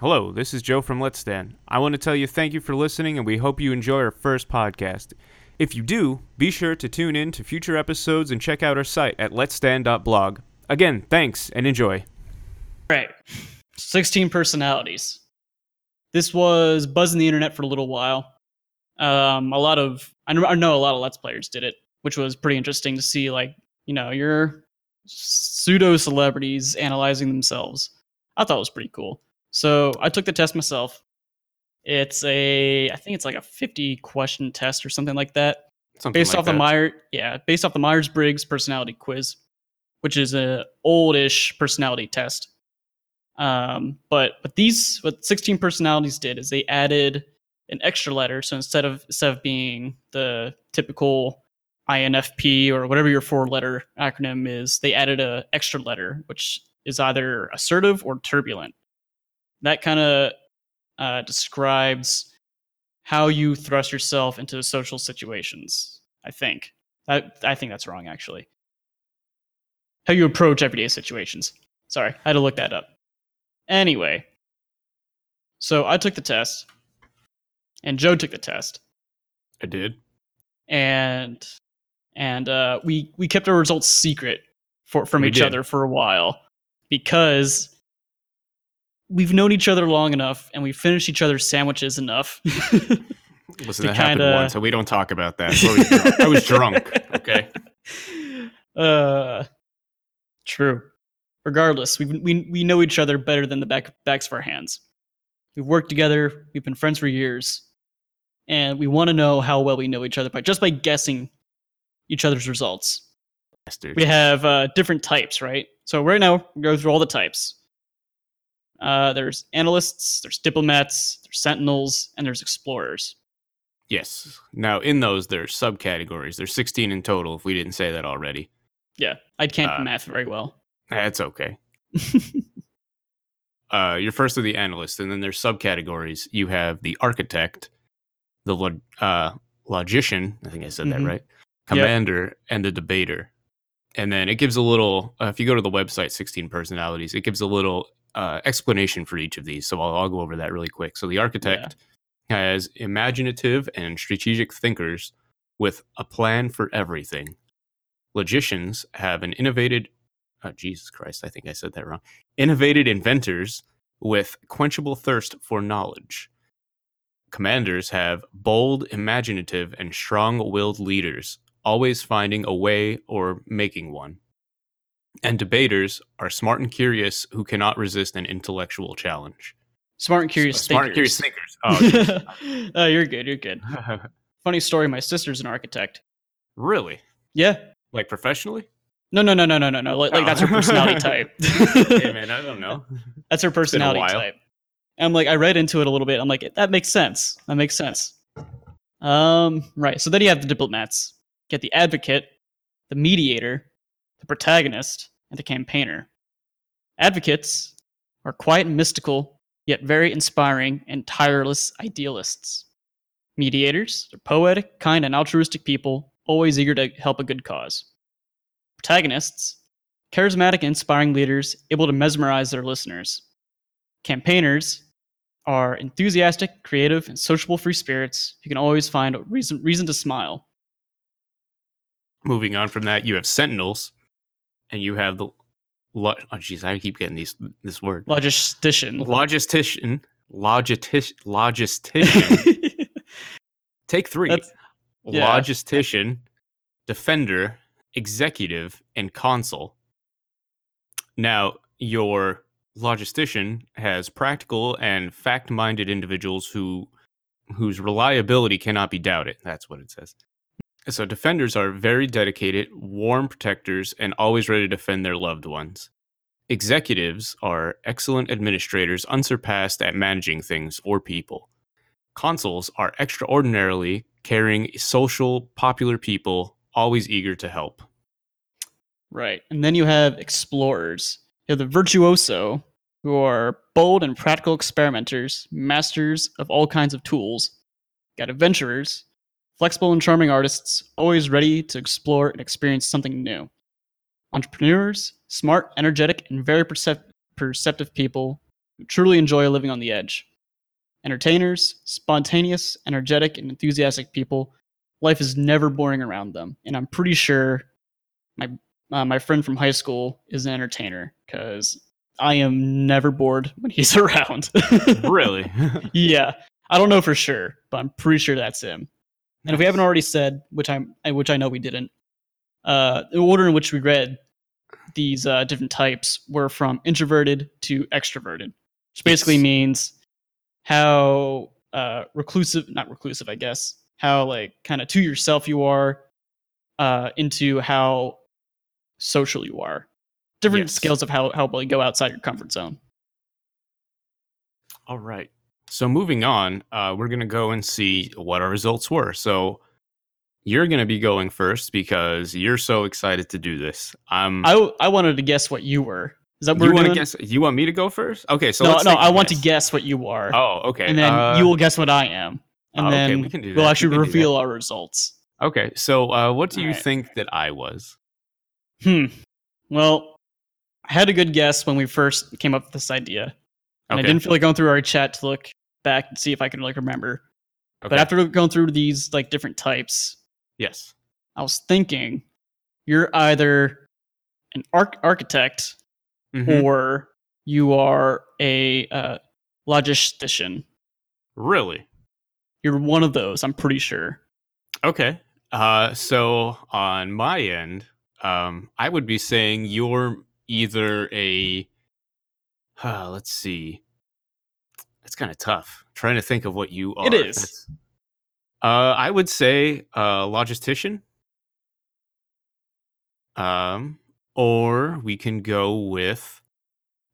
Hello, this is Joe from Let's Stand. I want to tell you thank you for listening and we hope you enjoy our first podcast. If you do, be sure to tune in to future episodes and check out our site at letsstand.blog. Again, thanks and enjoy. Right. 16 personalities. This was buzzing the internet for a little while. Um, a lot of, I know a lot of Let's Players did it, which was pretty interesting to see, like, you know, your pseudo celebrities analyzing themselves. I thought it was pretty cool. So I took the test myself. It's a, I think it's like a 50 question test or something like that. Something based like off the that. Meyer, yeah, based off the Myers Briggs personality quiz, which is a oldish personality test. Um, but but these what 16 personalities did is they added an extra letter. So instead of instead of being the typical INFP or whatever your four letter acronym is, they added a extra letter, which is either assertive or turbulent. That kind of uh, describes how you thrust yourself into social situations. I think. I, I think that's wrong, actually. How you approach everyday situations. Sorry, I had to look that up. Anyway, so I took the test, and Joe took the test, I did. and and uh, we we kept our results secret for from We each did. other for a while because we've known each other long enough, and we've finished each other's sandwiches enough. Listen, To that happened kinda- once, so we don't talk about that. I was drunk. I was drunk, okay? Uh, true. Regardless, we we we know each other better than the back backs of our hands. We've worked together. We've been friends for years, and we want to know how well we know each other by just by guessing each other's results. Bastard. We have uh, different types, right? So right now, we go through all the types. Uh, there's analysts, there's diplomats, there's sentinels, and there's explorers. Yes. Now, in those, there's subcategories. There's 16 in total, if we didn't say that already. Yeah, I can't Uh, math very well. That's okay. uh, you're first of the analyst, and then there's subcategories. You have the architect, the log- uh, logician. I think I said Mhm. that right. Commander and the debater. And then it gives a little. Uh, if you go to the website, 16 personalities, it gives a little uh, explanation for each of these. So I'll, I'll go over that really quick. So the architect has imaginative and strategic thinkers with a plan for everything. Logicians have an innovated oh Jesus Christ, I think I said that wrong. Innovated inventors with quenchable thirst for knowledge. Commanders have bold, imaginative, and strong willed leaders, always finding a way or making one. And debaters are smart and curious who cannot resist an intellectual challenge. Smart and curious thinkers. smart and curious thinkers. Oh, oh, you're good. You're good. Funny story. My sister's an architect. really? Yeah. Like professionally? No, no, no, no, no, no, no. Like, like that's her Oh. personality type. hey, man, I don't know. That's her personality type. And I'm like, I read into it a little bit. I'm like, that makes sense. That makes sense. Um, right. So then you have the diplomats. Get the advocate, the mediator, the protagonist, and the campaigner. Advocates are quiet and mystical, yet very inspiring and tireless idealists. Mediators are poetic, kind, and altruistic people, always eager to help a good cause. Protagonists charismatic and inspiring leaders able to mesmerize their listeners. Campaigners are enthusiastic, creative, and sociable free spirits who can always find a reason, reason to smile. Moving on from that, you have sentinels, and you have the. Lo- oh, jeez, I keep getting these this word. Logistician. Logistician. Logistic, logistician. Take three. That's- yeah. Logistician, defender, executive, and consul. Now, your logistician has practical and fact-minded individuals who whose reliability cannot be doubted. That's what it says. So defenders are very dedicated, warm protectors, and always ready to defend their loved ones. Executives are excellent administrators, unsurpassed at managing things or people. Consuls are extraordinarily caring, social, popular people, always eager to help. Right. And then you have explorers. You have the virtuoso, who are bold and practical experimenters, masters of all kinds of tools. Got adventurers, flexible and charming artists, always ready to explore and experience something new. Entrepreneurs, smart, energetic, and very percep- perceptive people who truly enjoy living on the edge. Entertainers, spontaneous, energetic, and enthusiastic people, life is never boring around them. And I'm pretty sure my uh, my friend from high school is an entertainer because I am never bored when he's around. really? yeah, I don't know for sure, but I'm pretty sure that's him. And if we haven't already said, which I'm, which I know we didn't, uh, the order in which we read these uh, different types were from introverted to extroverted, which basically Yes. means how uh, reclusive, not reclusive, I guess, how like kind of to yourself you are, uh, into how social you are. Different Yes. scales of how how well you go outside your comfort zone. All right. So moving on, uh, we're gonna go and see what our results were. So you're gonna be going first because you're so excited to do this. I'm. I I wanted to guess what you were. Is that what you want to guess? You want me to go first? Okay. So no, no, I want to guess. guess what you are, Oh, okay. and then uh, you will guess what I am, and oh, okay, then we can do we'll that. We actually can reveal our results. Okay. So uh, what do you Alright. think that I was? Hmm. Well, I had a good guess when we first came up with this idea, and Okay. I didn't feel like going through our chat to look back and see if I can like remember. okay. But after going through these like different types, yes. I was thinking you're either an arch- architect Mhm. or you are a uh, logistician. Really? You're one of those. I'm pretty sure. Okay. Uh, so on my end, um, I would be saying you're either a. Uh, let's see. It's kind of tough. trying to think of what you are. It is. Uh, I would say a logistician. Um, or we can go with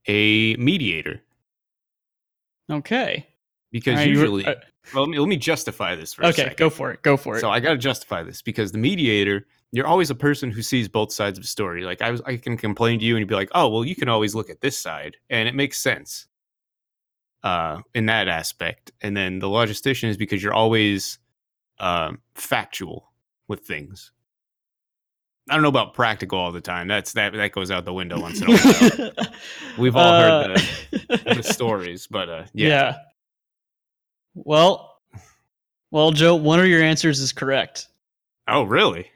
a mediator Okay. because usually, uh, well, let me, let me justify this for a okay, go for it. Go for it. So I got to justify this because the mediator, you're always a person who sees both sides of a story. Like I was, I can complain to you and you'd be like, "Oh, well, you can always look at this side," and it makes sense uh, in that aspect. And then the logistician is because you're always um, factual with things. I don't know about practical all the time. That's that that goes out the window once in a while. We've all heard the, the stories, but uh, yeah. yeah. Well, well, Joe, one of your answers is correct. Oh, really?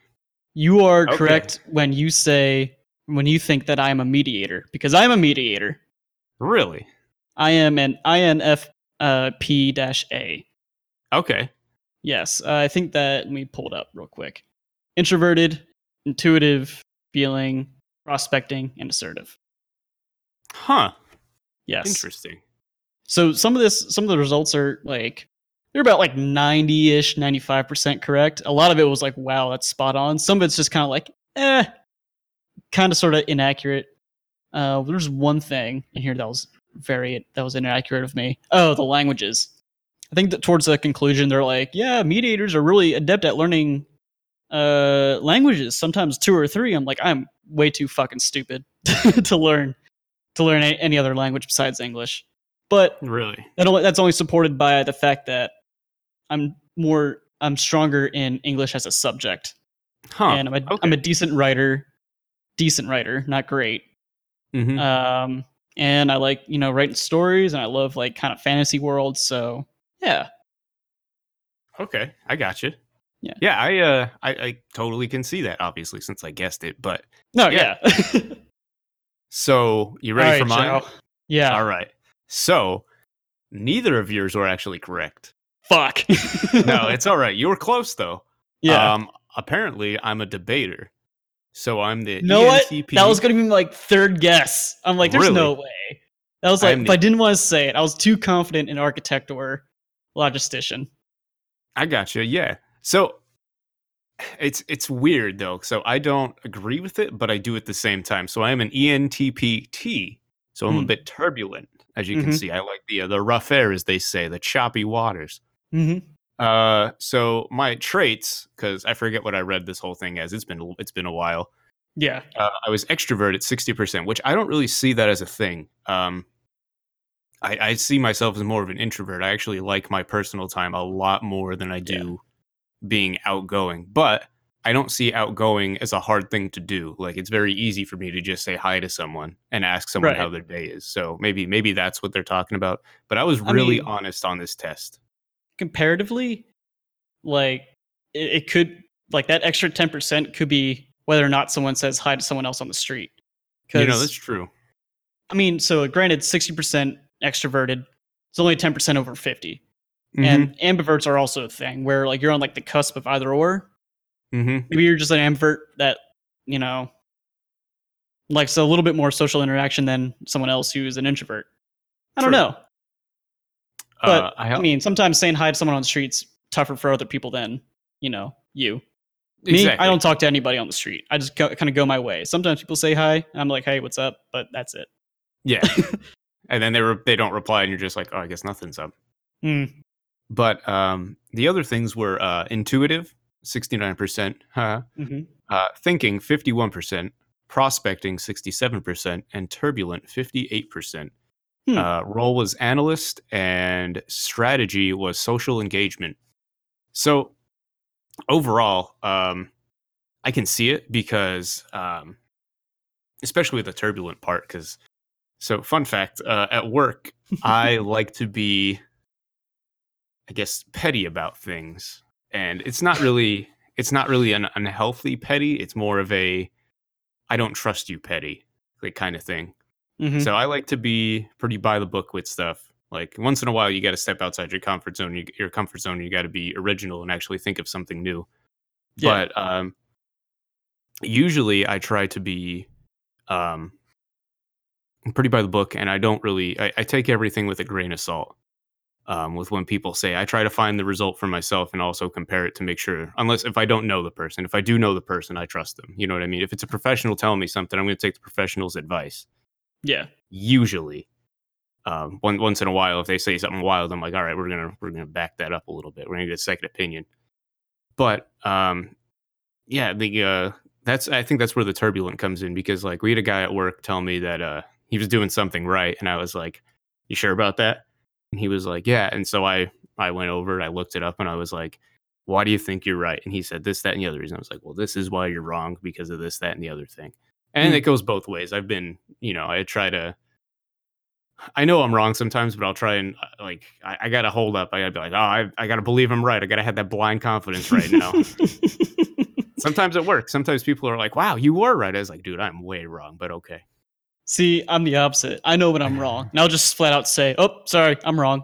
You are Okay. correct when you say when you think that I am a mediator because I am a mediator. Really? I am an INFP-A. Okay. Yes, uh, I think that let me pull it up real quick. Introverted, intuitive, feeling, prospecting, and assertive. Huh. Yes. Interesting. So some of this, some of the results are like they're about like ninety-ish, ninety-five percent correct. A lot of it was like, wow, that's spot on. Some of it's just kind of like, eh, kind of sort of inaccurate. Uh, there's one thing in here that was very that was inaccurate of me. Oh, the languages. I think that towards the conclusion, they're like, yeah, mediators are really adept at learning uh languages. Sometimes two or three. I'm like, I'm way too fucking stupid to learn to learn a- any other language besides English. But Really? that only, that's only supported by the fact that I'm more I'm stronger in English as a subject, Huh. and I'm a okay. am a decent writer, decent writer, not great. Mhm. Um, and I like you know writing stories, and I love like kind of fantasy worlds. So yeah, Okay, I got you. Yeah. yeah. I uh, I, I totally can see that. Obviously, since I guessed it. But no, Yeah. yeah. so you ready for All right, mine? Joe. Yeah. All right. So neither of yours were actually correct. Fuck. No, it's all right. You were close though. yeah. Um, apparently, I'm a debater. So I'm the you know what? That was gonna be my like third guess. I'm like, there's no way. That was like, I'm if the- I didn't want to say it, I was too confident in architect or logistician. I got you. Yeah. So it's it's weird though. So I don't agree with it, but I do at the same time. So I am an ENTPT. So I'm a Hmm. bit turbulent, as you can Mhm. see. I like the uh, the rough air, as they say, the choppy waters. Mm-hmm. Uh, so my traits, because I forget what I read this whole thing as. It's been it's been a while. Yeah. Uh, I was extrovert at sixty percent, which I don't really see that as a thing. Um, I, I see myself as more of an introvert. I actually like my personal time a lot more than I do being outgoing. But I don't see outgoing as a hard thing to do. Like it's very easy for me to just say hi to someone and ask someone how their day is. So maybe maybe that's what they're talking about. But I was I really mean- honest on this test. Comparatively, like it, it could like that extra ten percent could be whether or not someone says hi to someone else on the street. You know, that's true. I mean, so granted, sixty percent extroverted. It's only ten percent over 50 Mhm, and ambiverts are also a thing where like you're on like the cusp of either or. Mm-hmm. Maybe you're just an ambivert that you know likes a little bit more social interaction than someone else who's an introvert. I don't True. know. But Uh, I mean, sometimes saying hi to someone on the street's tougher for other people than you know you. Me, exactly. I don't talk to anybody on the street. I just go, kind of go my way. Sometimes people say hi, and I'm like, "Hey, what's up?" But that's it. Yeah. and then they re- they don't reply, and you're just like, oh, I guess nothing's up. Hmm. But um, the other things were uh, intuitive, sixty nine percent. Huh. hmm Uh, thinking, fifty one percent. Prospecting, sixty seven percent, and turbulent, fifty eight percent. Hmm. Uh, role was analyst, and strategy was social engagement. So overall, um, I can see it because, um, especially with the turbulent part, because. So, fun fact: uh, at work, I like to be, I guess, petty about things, and it's not really, it's not really an unhealthy petty. It's more of a, I don't trust you petty, like kind of thing. Hmm So I like to be pretty by the book with stuff. Like once in a while, you got to step outside your comfort zone. You, your comfort zone. You got to be original and actually think of something new. Yeah. But um, usually, I try to be um, pretty by the book, and I don't really. I, I take everything with a grain of salt. Um, with when people say, I try to find the result for myself and also compare it to make sure. Unless if I don't know the person, if I do know the person, I trust them. You know what I mean? If it's a professional telling me something, I'm going to take the professional's advice yeah. usually. Um, one, once in a while if they say something wild i'm like all right we're gonna we're gonna back that up a little bit. We're gonna get a second opinion. But um, yeah the uh, that's i think that's where the turbulent comes in because like we had a guy at work tell me that uh, he was doing something right and i was like you sure about that? And he was like yeah. And so i i went over and i looked it up and i was like why do you think you're right? And he said this that and the other reason. I was like well this is why you're wrong because of this that and the other thing and Hmm. it goes both ways i've been you know i try to I know I'm wrong sometimes, but I'll try and uh, like I, I gotta hold up. I gotta be like, oh, I, I gotta believe I'm right. I gotta have that blind confidence right now. sometimes it works. Sometimes people are like, wow, you were right. I was like, dude, I'm way wrong, but okay. See, I'm the opposite. I know when I'm wrong, and I'll just flat out say, "Oh, sorry, I'm wrong,"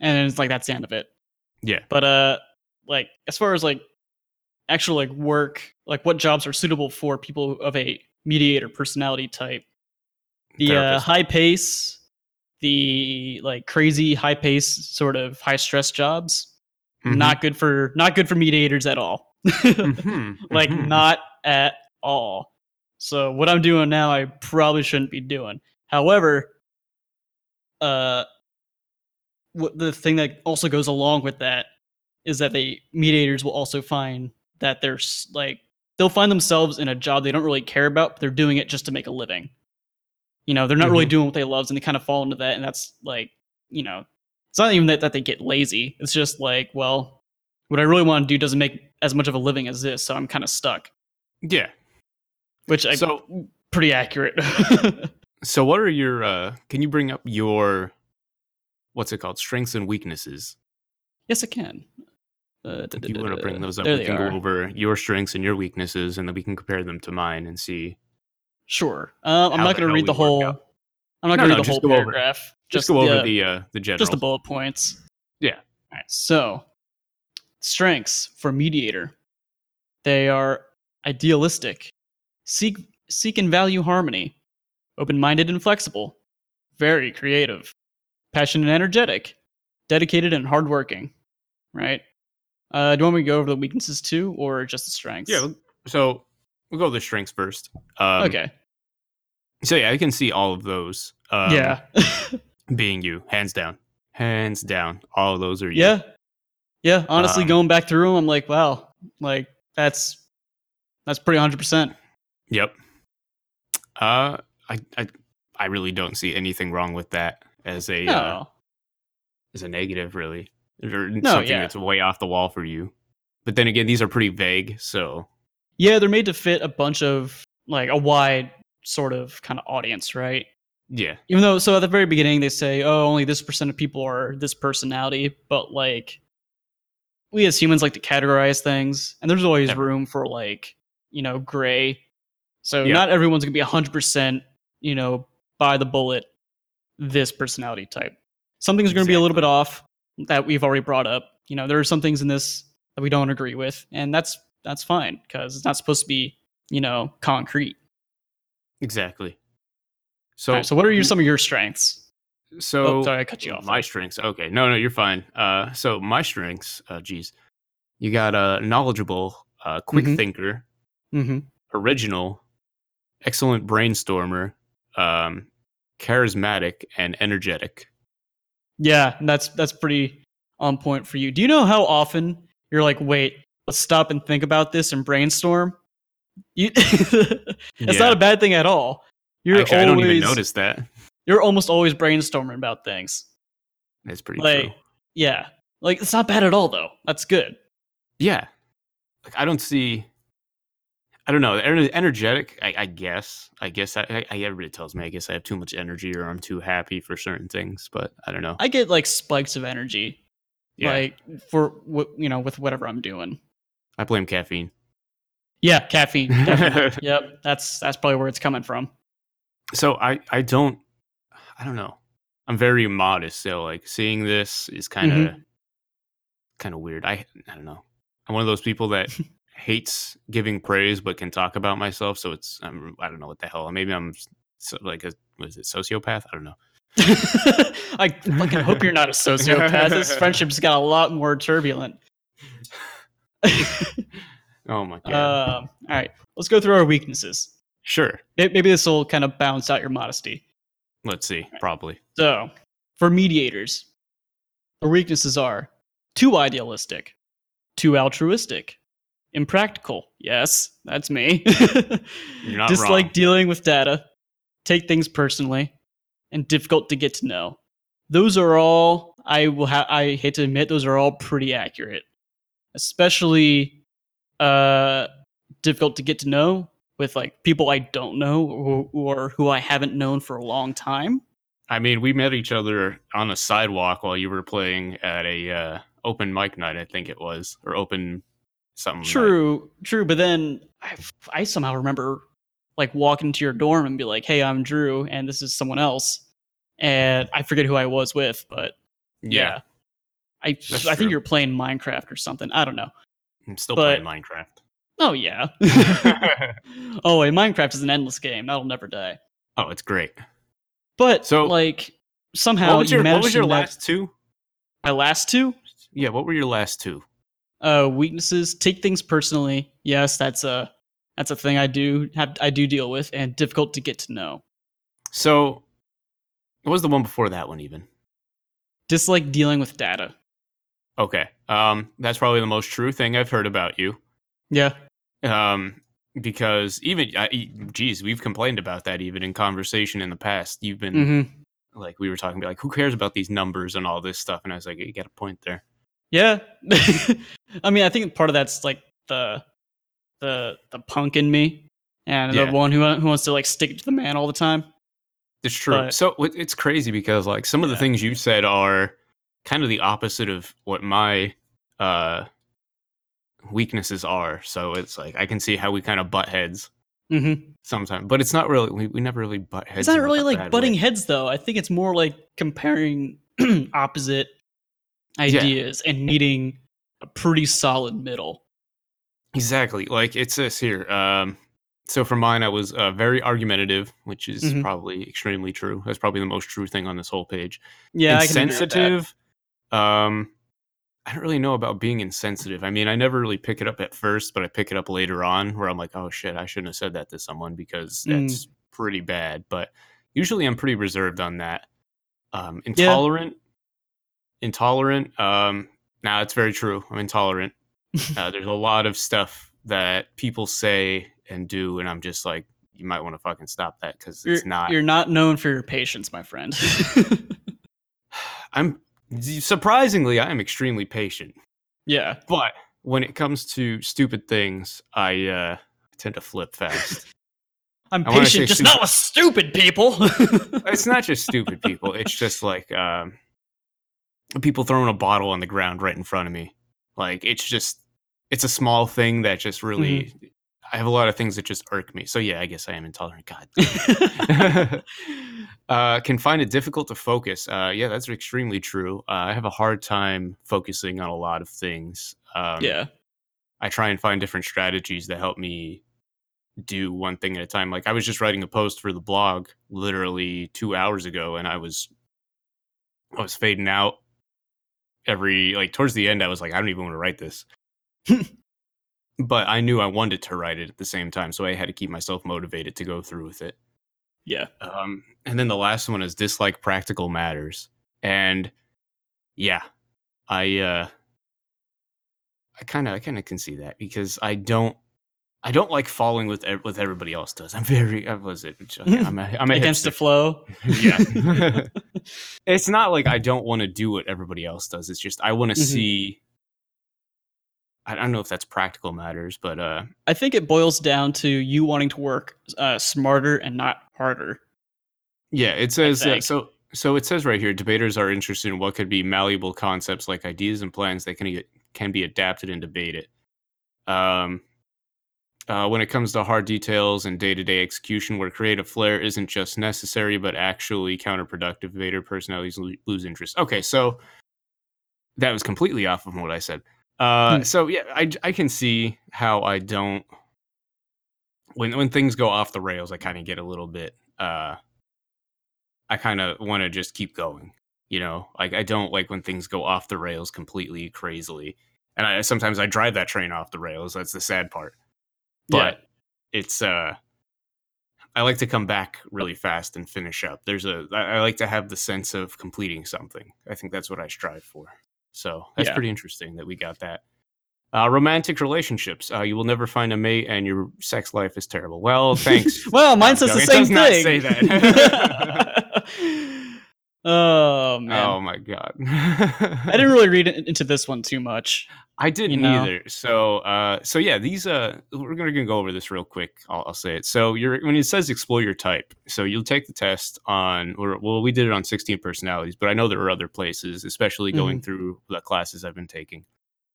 and then it's like that's the end of it. Yeah. But uh, like as far as like actual like work, like what jobs are suitable for people of a mediator personality type, the uh, high pace, the like crazy high pace sort of high stress jobs, Mhm. not good for not good for mediators at all. Mhm, like mhm. not at all. So what I'm doing now, I probably shouldn't be doing. However, uh, what the thing that also goes along with that is that the mediators will also find that there's like they'll find themselves in a job they don't really care about, but they're doing it just to make a living. You know, they're not really Mhm. doing what they love, and they kind of fall into that, and that's like, you know, it's not even that, that they get lazy. It's just like, well, what I really want to do doesn't make as much of a living as this, so I'm kind of stuck. Yeah. Which I So pretty accurate. so what are your uh can you bring up your what's it called? Strengths and weaknesses. yes, I can. Uh, If you want to bring those up, there we can go over your strengths and your weaknesses and then we can compare them to mine and see. Sure. Um, I'm not going to read the whole. I'm not No, going to no, read the whole over- paragraph. Just, go over the, the uh the general. just the bullet points. Yeah. All right. So, strengths for mediator. They are idealistic, seek seek and value harmony, open-minded and flexible, very creative, passionate and energetic, dedicated and hardworking. Right. Uh, do you want me to go over the weaknesses too, or just the strengths? Yeah. So we'll go with the strengths first. Um, okay. So yeah, I can see all of those. Um, yeah. Being you, hands down, hands down, all of those are you. Yeah. Yeah. Honestly, Um, going back through them, I'm like, wow, like that's that's pretty hundred percent. Yep. Uh, I I I really don't see anything wrong with that as a uh, as a negative, really, or No, something yeah. that's way off the wall for you. But then again, these are pretty vague, so Yeah, they're made to fit a bunch of like a wide sort of kind of audience, right? Yeah. Even though, so at the very beginning they say, oh, only this percent of people are this personality, but like we as humans like to categorize things, and there's always Yeah. room for like you know gray. So Yeah. not everyone's gonna be hundred percent, you know, by the bullet. This personality type. Something's going to be a little bit off that we've already brought up. You know, there are some things in this that we don't agree with, and that's that's fine because it's not supposed to be, you know, concrete. Exactly. So, So, so what are your some of your strengths? so oh, sorry, I cut you off. My strengths. Okay. No, no, you're fine. Uh, so my strengths. Uh, geez, you got a knowledgeable, uh, quick Mhm. thinker, hmm original, excellent brainstormer, um, charismatic, and energetic. Yeah, and that's that's pretty on point for you. Do you know how often you're like, wait, let's stop and think about this and brainstorm? You, it's Yeah. not a bad thing at all. You're Actually, always, I don't even notice that. You're almost always brainstorming about things. It's pretty like, true. yeah, like it's not bad at all though. That's good. Yeah. Like I don't see. I don't know. Energetic. I, I guess. I guess. I, I, everybody tells me. I guess I have too much energy, or I'm too happy for certain things. But I don't know. I get like spikes of energy, Yeah. like for what you know with whatever I'm doing. I blame caffeine. Yeah, caffeine. yep, that's that's probably where it's coming from. so I I don't I don't know. I'm very modest, so like seeing this is kind of Mm-hmm. kind of weird. I I don't know. I'm one of those people that hates giving praise but can talk about myself, so it's I'm, I don't know what the hell. Maybe I'm so, like a was it sociopath? I don't know. I fucking hope you're not a sociopath. This friendship's got a lot more turbulent. Oh my god. um, all right, let's go through our weaknesses. sure. Maybe this will kind of balance out your modesty. Let's see. Probably. So, for mediators, the weaknesses are too idealistic, too altruistic, impractical. Yes, that's me. You're not Dislike wrong. dealing with data, take things personally, and difficult to get to know. Those are all I will ha- I hate to admit those are all pretty accurate. Especially uh difficult to get to know with like people I don't know or, or who I haven't known for a long time. I mean, we met each other on a sidewalk while you were playing at a uh, open mic night, I think it was, or open something. True, true. But then I, I somehow remember like walking to your dorm and be like, "Hey, I'm Drew, and this is someone else," and I forget who I was with, but Yeah, yeah, I That's I think true. you're playing Minecraft or something. I don't know. I'm still But- playing Minecraft. Oh yeah. oh, and Minecraft is an endless game. That'll never die. oh, it's great. But So- like somehow what was you your, what was your last two? my last two Yeah, what were your last two? Uh weaknesses take things personally yes that's a that's a thing i do have i do deal with and difficult to get to know So, what was the one before that one even? dislike dealing with data Okay, um, that's probably the most true thing I've heard about you. yeah Um, because even, I, geez, we've complained about that even in conversation in the past. You've been hmm like, we were talking about like, who cares about these numbers and all this stuff? And I was like, you got a point there. Yeah i mean i think part of that's like the the the punk in me and Yeah. the one who who wants to like stick to the man all the time It's true. But- so it's crazy because like some of the Yeah. things you said are kind of the opposite of what my uh weaknesses are. So it's like I can see how we kind of butt heads hmm sometimes, but it's not really. We, we never really butt heads. it's not really like butting way. heads though i think it's more like comparing opposite ideas and needing a pretty solid middle Exactly. Like it says here. Um, so for mine, I was uh, very argumentative, which is Mhm. probably extremely true. That's probably the most true thing on this whole page. yeah I can agree with that. insensitive. Um, I don't really know about being insensitive. I mean, I never really pick it up at first, but I pick it up later on where I'm like, oh shit, I shouldn't have said that to someone because Mm. that's pretty bad. But usually, I'm pretty reserved on that. Um, intolerant, intolerant. Um, now it's very true. I'm intolerant. uh, there's a lot of stuff that people say and do, and I'm just like, you might want to fucking stop that because You're, it's not. you're not known for your patience, my friend. I'm surprisingly, I am extremely patient. yeah. But when it comes to stupid things, I uh tend to flip fast. I'm patient, just super- not with stupid people. it's not just stupid people. It's just like um, people throwing a bottle on the ground right in front of me. Like it's just it's a small thing that just really. I have a lot of things that just irk me. So yeah, I guess I am intolerant. God. uh, can find it difficult to focus. Uh, yeah, that's extremely true. Uh, I have a hard time focusing on a lot of things. Um, yeah. I try and find different strategies that help me do one thing at a time. Like I was just writing a post for the blog literally two hours ago, and I was I was fading out every like towards the end. I was like, I don't even want to write this, but I knew I wanted to write it at the same time, so I had to keep myself motivated to go through with it. Yeah. Um, and then the last one is dislike practical matters, and yeah, I uh, I kind of I kind of can see that because I don't I don't like following with what everybody else does. I'm very I was it okay, I'm a, I'm a Against the flow. yeah. it's not like I don't want to do what everybody else does. It's just I want to Mhm. see. I don't know if that's practical matters, but uh, I think it boils down to you wanting to work uh, smarter and not harder. Yeah, it says uh, so. So it says right here, debaters are interested in what could be malleable concepts like ideas and plans that can get, can be adapted and debated. Um, uh, when it comes to hard details and day to day execution, where creative flair isn't just necessary but actually counterproductive, vader personalities lo- lose interest. Okay, so that was completely off of what I said. Uh, Hmm. So yeah, I I can see how I don't when when things go off the rails, I kind of get a little bit. Uh, I kind of want to just keep going. You know, like I don't like when things go off the rails completely crazily, and I sometimes I drive that train off the rails. That's the sad part. But it's uh, I like to come back really fast and finish up. There's a I like to have the sense of completing something. I think that's what I strive for. So that's Yeah. pretty interesting that we got that. Uh, romantic relationships. Uh, you will never find a mate, and your sex life is terrible. Well, thanks. well, mine says the joking. It same does not thing. say that. oh man, Oh my god. I didn't really read into this one too much. I didn't know? either. So, uh, so yeah, these uh, we're gonna, gonna go over this real quick. I'll, I'll say it. So, you're when it says explore your type, so you'll take the test on, or well, we did it on 16 personalities, but I know there are other places, especially going through the classes I've been taking.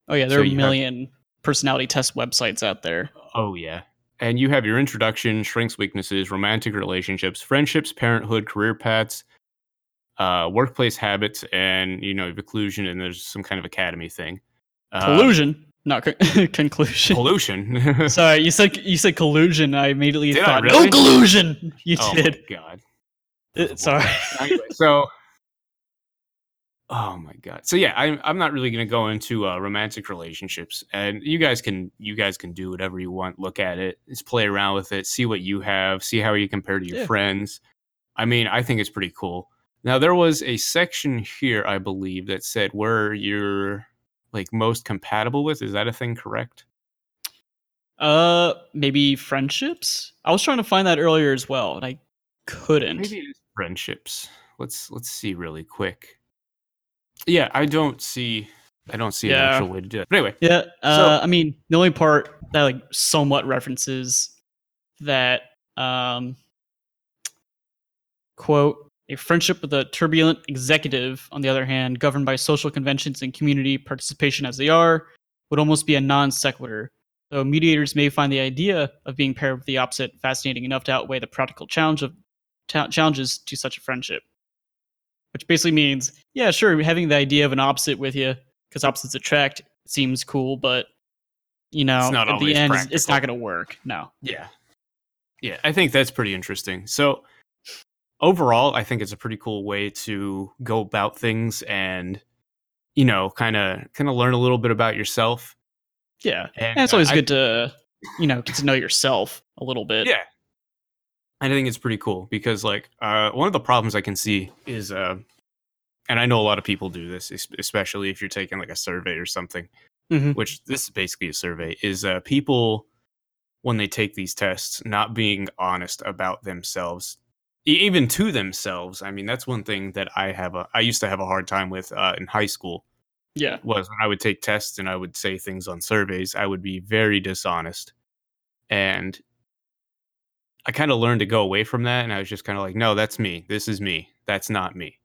Oh yeah, there So are a you have- million personality test websites out there. Oh yeah. And you have your introduction, strengths, weaknesses, romantic relationships, friendships, parenthood, career paths, uh, workplace habits, and you know, inclusion, and there's some kind of academy thing. Uh, Collusion, not con- conclusion. Pollution. Sorry, you said you said collusion. I immediately Did I thought really? no collusion. You oh did. god. Uh, sorry. anyway, so oh my god so yeah i'm, I'm not really going to go into uh, romantic relationships and you guys can you guys can do whatever you want look at it just play around with it see what you have see how you compare to your Yeah. friends i mean i think it's pretty cool now there was a section here i believe that said where you're like most compatible with is that a thing correct Uh, maybe friendships. I was trying to find that earlier as well, and I couldn't. maybe it is friendships let's let's see really quick yeah i don't see i don't see Yeah. an actual way to do it but anyway Yeah. Uh, So- I mean, the only part that like somewhat references that um quote a friendship with a turbulent executive, on the other hand, governed by social conventions and community participation as they are, would almost be a non sequitur. Though mediators may find the idea of being paired with the opposite fascinating enough to outweigh the practical challenge of ta- challenges to such a friendship. Which basically means, yeah, sure, having the idea of an opposite with you because opposites attract seems cool, but you know, at the end, it's- it's not going to work. No. Yeah. Yeah, I think that's pretty interesting. So overall, I think it's a pretty cool way to go about things and you know, kind of kind of learn a little bit about yourself. Yeah, And, and it's uh, always I- good to you know get to know yourself a little bit. Yeah. I think it's pretty cool because like uh one of the problems I can see is uh and I know a lot of people do this, especially if you're taking like a survey or something. Mhm. which this is basically a survey, is uh, people when they take these tests not being honest about themselves, even to themselves. I mean, that's one thing that I have a I used to have a hard time with uh, in high school yeah, was when I would take tests and I would say things on surveys, I would be very dishonest. and I kind of learned to go away from that, and I was just kind of like, no, that's me. This is me. That's not me.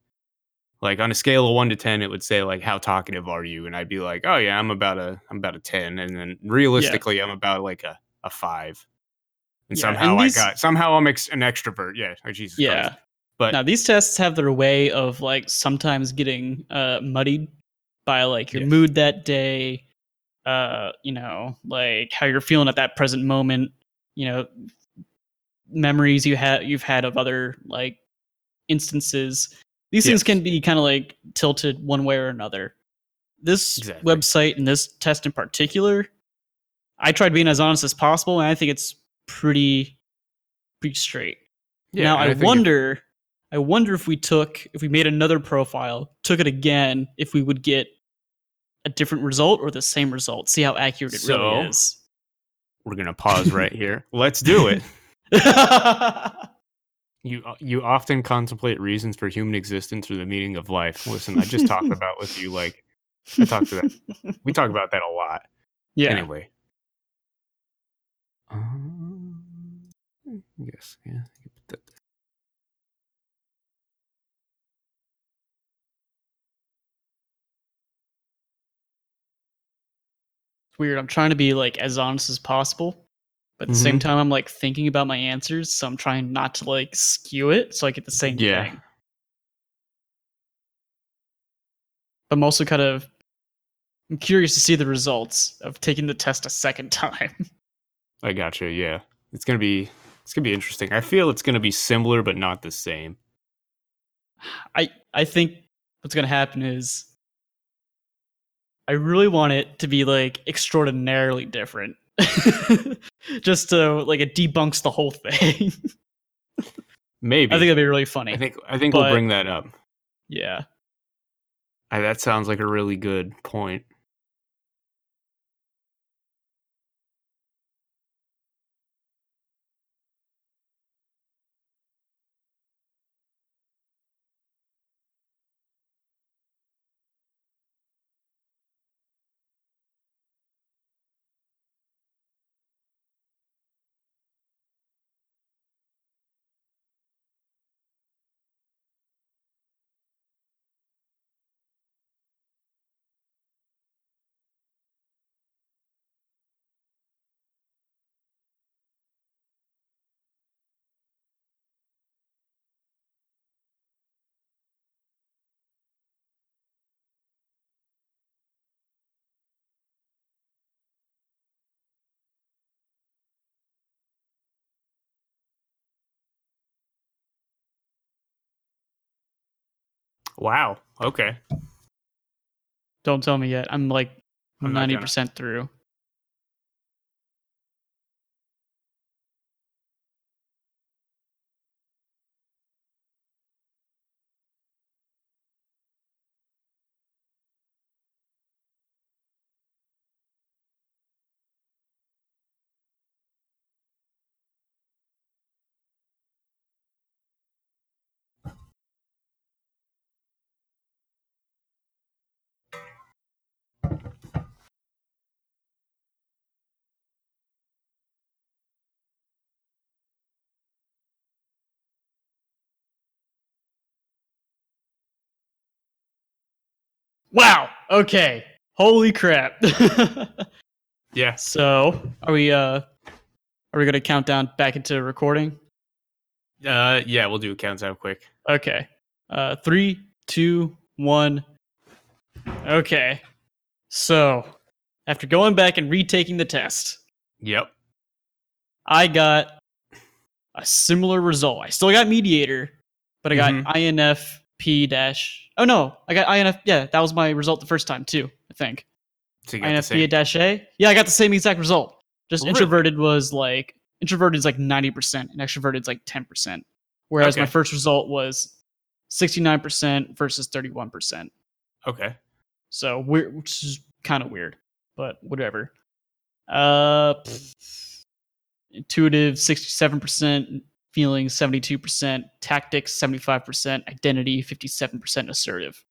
Like on a scale of one to ten, it would say like, how talkative are you? And I'd be like, oh yeah, I'm about a I'm about a ten, and then realistically, I'm about like a a five. And Yeah, somehow and I got somehow I'm ex- an extrovert. Yeah, oh, Jesus Yeah. Christ. But Now these tests have their way of like sometimes getting uh, muddied by like your Yes. mood that day, uh, you know, like how you're feeling at that present moment, you know, memories you had you've had of other like instances. These things can be kind of like tilted one way or another. This Exactly. website and this test in particular, I tried being as honest as possible, and I think it's pretty pretty straight yeah, now and I, think if- wonder, I wonder if we took, if we made another profile, took it again, if we would get a different result or the same result. See how accurate it So- really is. we're gonna pause right here. Let's do it. You uh, you often contemplate reasons for human existence or the meaning of life. Listen, I just talked about with you like I talked to that. We talk about that a lot. yeah. Anyway. Um, yes, yeah. I can put that there. It's weird. I'm trying to be like as honest as possible, but at the same Mhm. time, I'm like thinking about my answers, so I'm trying not to like skew it, so I get the same Yeah. thing. I'm also kind of I'm curious to see the results of taking the test a second time. I gotcha. Yeah, it's gonna be it's gonna be interesting. I feel it's gonna be similar but not the same. I I think what's gonna happen is I really want it to be like extraordinarily different. Just to like it debunks the whole thing. Maybe. I think that'd be really funny. I think I think but- we'll bring that up. yeah. I, that sounds like a really good point. Wow. Okay. Don't tell me yet. I'm like I'm not ninety gonna. percent through. Wow. Okay. Holy crap. Yeah. so are we uh are we gonna count down back into recording? Uh yeah, we'll do a countdown quick. Okay. Uh, three, two, one. Okay. So, after going back and retaking the test, Yep. I got a similar result. I still got mediator, but I got Mhm. INFP dash. Oh no, I got INF. Yeah, that was my result the first time too. I think So INFP dash A. Yeah, I got the same exact result. Just Really? introverted was like introverted is like ninety percent, and extroverted is like ten percent. Whereas my first result was sixty nine percent versus thirty one percent. Okay. So weird, which is kind of weird, but whatever. Uh, pff, intuitive sixty seven percent, feeling seventy two percent, tactics seventy five percent, identity fifty seven percent, assertive.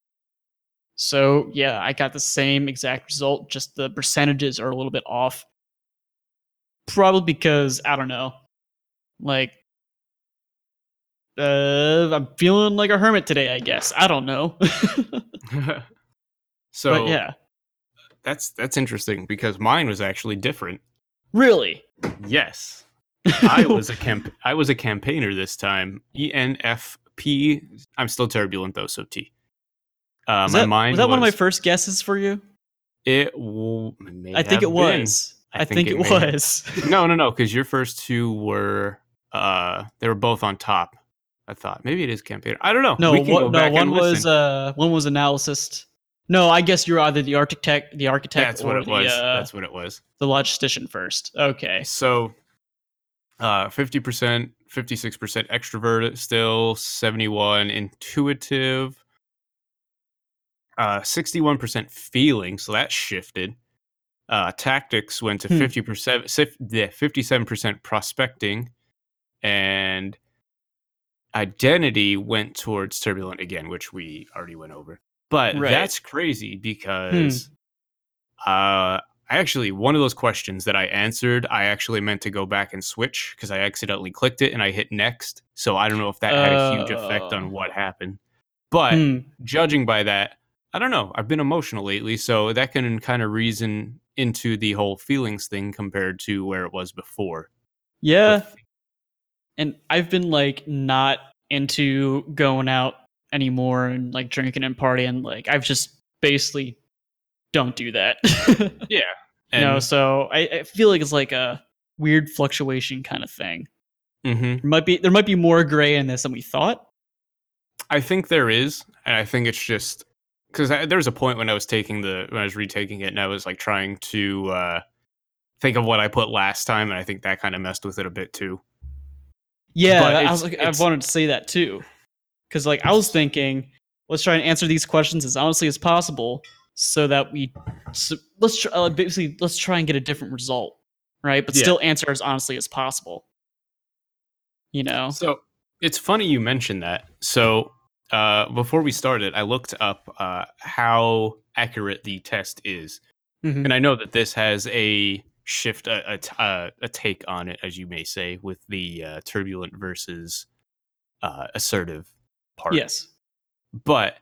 So yeah, I got the same exact result, just the percentages are a little bit off. probably because I don't know, like uh, I'm feeling like a hermit today. I guess I don't know. so but yeah, that's that's interesting because mine was actually different. really. Yes, I was a camp. I was a campaigner this time. E ENFP. I'm still turbulent though, so T. Uh, Was my that, mind was that one of my first guesses for you? It w- may I think it was. I, think, it, may have- was. No, no, no, because your first two were uh they were both on top. I thought maybe it is campaigner. I don't know. No, We can what, go no, one was listen. uh one was analyst. No, I guess you're either the architect, the architect, That's or what it the was. uh, That's what it was. the logistician first. Okay. So, uh, fifty percent, fifty six percent extrovert, still seventy one intuitive, uh, sixty one percent feeling. So that shifted. Uh, tactics went to Hmm. fifty percent, fifty seven percent prospecting, and identity went towards turbulent again, which we already went over. But Right. that's crazy because uh, I actually one of those questions that I answered, I actually meant to go back and switch because I accidentally clicked it and I hit next. So I don't know if that had a huge effect Oh. on what happened. But Hmm. judging by that, I don't know. I've been emotional lately, so that can kind of reason into the whole feelings thing compared to where it was before. Yeah, and I've been like not into going out anymore and like drinking and partying. Like I've just basically don't do that. Yeah. you know, so I, I feel like it's like a weird fluctuation kind of thing. Mhm. There might be there might be more gray in this than we thought. I think there is, and I think it's just because there was a point when I was taking the when I was retaking it, and I was like trying to uh, think of what I put last time, and I think that kind of messed with it a bit too. Yeah, But I was like, I wanted to say that too, because like I was thinking, let's try and answer these questions as honestly as possible, so that we, so let's try, uh, basically let's try and get a different result, right? But Yeah. still answer as honestly as possible. You know, So it's funny you mentioned that. So uh, before we started, I looked up uh, how accurate the test is, Mhm. and I know that this has a shift, a, a, t- a take on it, as you may say, with the uh, turbulent versus uh, assertive part. yes, but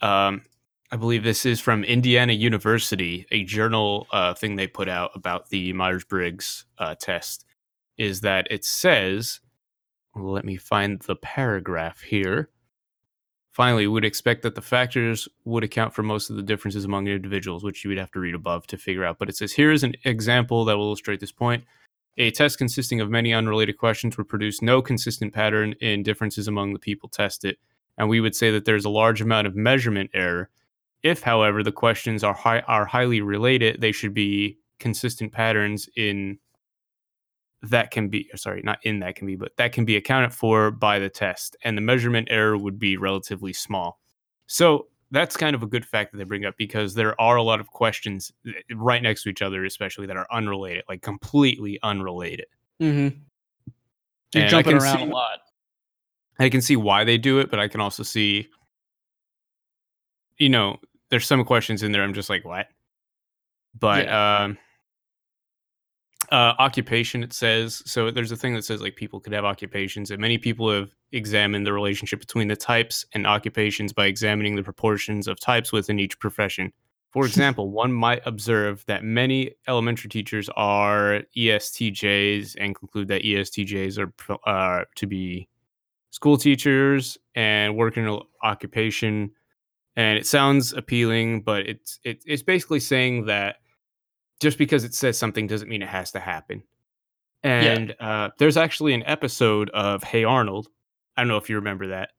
um, I believe this is from Indiana University, a journal uh, thing they put out about the Myers Briggs uh, test. Is that it says, let me find the paragraph here. Finally, we would expect that the factors would account for most of the differences among individuals, which you would have to read above to figure out. But it says here is an example that will illustrate this point. A test consisting of many unrelated questions would produce no consistent pattern in differences among the people tested and we would say that there's a large amount of measurement error. If, however, the questions are high, are highly related, they should be consistent patterns in that can be sorry, not in that can be, but that can be accounted for by the test, and the measurement error would be relatively small. So that's kind of a good fact that they bring up because there are a lot of questions eh, right next to each other, especially that are unrelated, like completely unrelated. mm-hmm. you're And jumping around see- a lot. I can see why they do it, but I can also see, you know, there's some questions in there I'm just like, what? But um, uh, occupation, it says so. There's a thing that says like people could have occupations, and many people have examined the relationship between the types and occupations by examining the proportions of types within each profession. For example, one might observe that many elementary teachers are ESTJs and conclude that ESTJs are uh, to be school teachers and work in an occupation. And it sounds appealing, but it's it, it's basically saying that just because it says something doesn't mean it has to happen. And uh, there's actually an episode of Hey Arnold. I don't know if you remember that.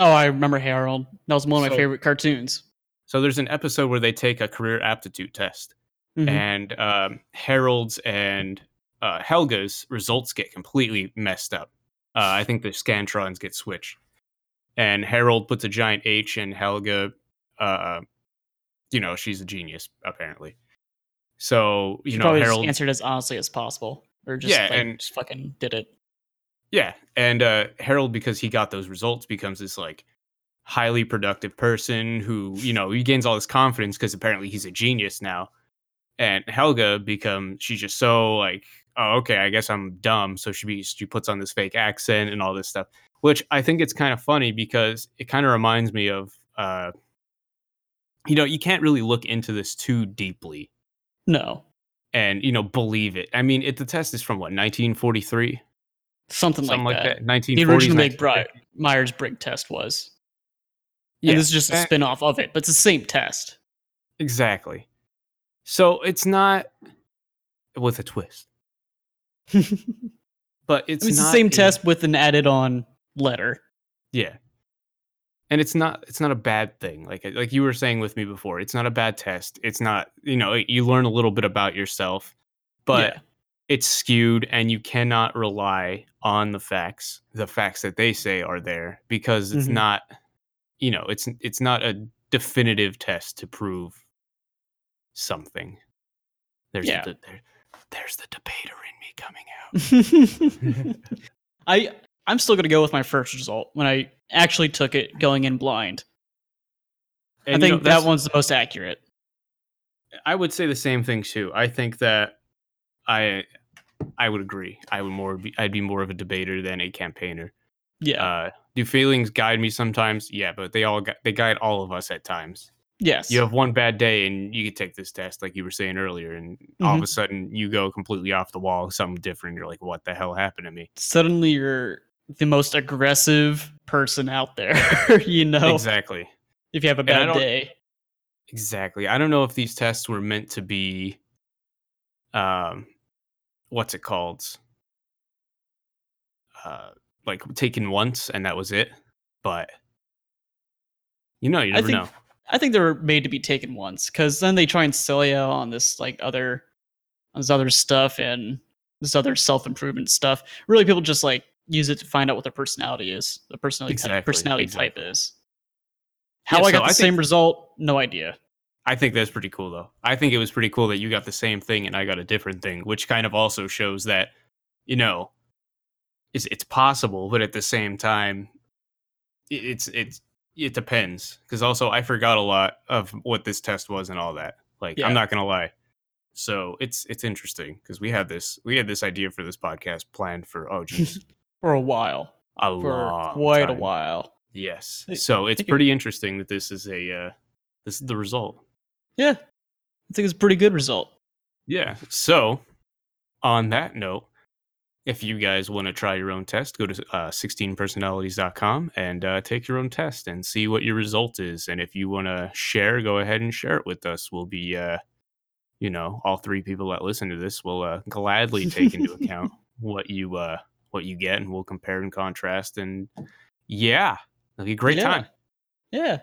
Oh, I remember Harold. That was one of my favorite cartoons. So there's an episode where they take a career aptitude test, Mhm. and um, Harold's and uh, Helga's results get completely messed up. Uh, I think the scantrons get switched, and Harold puts a giant H, and Helga, uh, you know, she's a genius apparently. So you She know, Harold, just answered as honestly as possible, or just Yeah, like, and- just fucking did it. Yeah, and uh, Harold, because he got those results, becomes this like highly productive person who you know he gains all this confidence because apparently he's a genius now. And Helga become she's just so like oh, okay, I guess I'm dumb. So she be, she puts on this fake accent and all this stuff, which I think it's kind of funny because it kind of reminds me of, uh, you know, you can't really look into this too deeply No, and you know believe it. I mean, it, the test is from what 1943, something, something like, like that. that. 1940s, The original Meg 1950s. Myers Briggs test was. Yeah, and this is just a that- spin off of it, but it's the same test. exactly. So it's not with a twist, but it's, it's the same a- test with an added on letter. Yeah. And it's not it's not a bad thing. Like like you were saying with me before, it's not a bad test. It's not, you know, you learn a little bit about yourself, but Yeah. it's skewed and you cannot rely on the facts, the facts that they say are there because it's Mhm. not you know, it's it's not a definitive test to prove something. There's Yeah. the, there, there's the debater in me coming out. I I'm still gonna go with my first result when I actually took it going in blind. And, I you know, think that one's the most accurate. I would say the same thing too. I think that I I would agree. I would more be I'd be more of a debater than a campaigner. Yeah. Uh, do feelings guide me sometimes? Yeah, but they all gu- they guide all of us at times. Yes. You have one bad day and you could take this test, like you were saying earlier, and all of Mm-hmm. a sudden you go completely off the wall, something different. You're like, what the hell happened to me? Suddenly you're the most aggressive person out there. you know, Exactly. if you have a bad day. Exactly. I don't know if these tests were meant to be um what's it called? Uh like taken once and that was it. But you know, you I never think know. I think they're made to be taken once because then they try and sell you on this like other on this other stuff and this other self improvement stuff. Really, people just like use it to find out what their personality is, the uh, personality type, Exactly, personality type is. How Yeah, I so got the I same think- result, no idea. I think that's pretty cool though. I think it was pretty cool that you got the same thing and I got a different thing, which kind of also shows that, you know, it's it's possible, but at the same time, it's it's it depends. Because also I forgot a lot of what this test was and all that. Like Yeah. I'm not gonna lie. So it's it's interesting because we had this we had this idea for this podcast planned for oh geez For a while, a for quite a while. Yes. So it's pretty interesting that this is a uh, this is the result. Yeah, I think it's a pretty good result. Yeah. So, on that note, if you guys want to try your own test, go to uh, 16personalities.com and uh, take your own test and see what your result is. And if you want to share, go ahead and share it with us. We'll be, uh, you know, all three people that listen to this will uh, gladly take into account what you uh, what you get, and we'll compare and contrast. And yeah, it'll be a great Yeah. time. Yeah.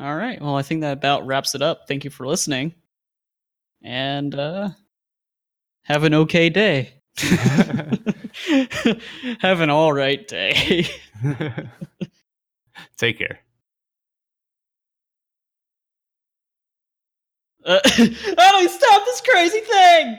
All right. Well, I think that about wraps it up. Thank you for listening. And uh have an okay day. have an all right day. take care. Uh, we stop this crazy thing?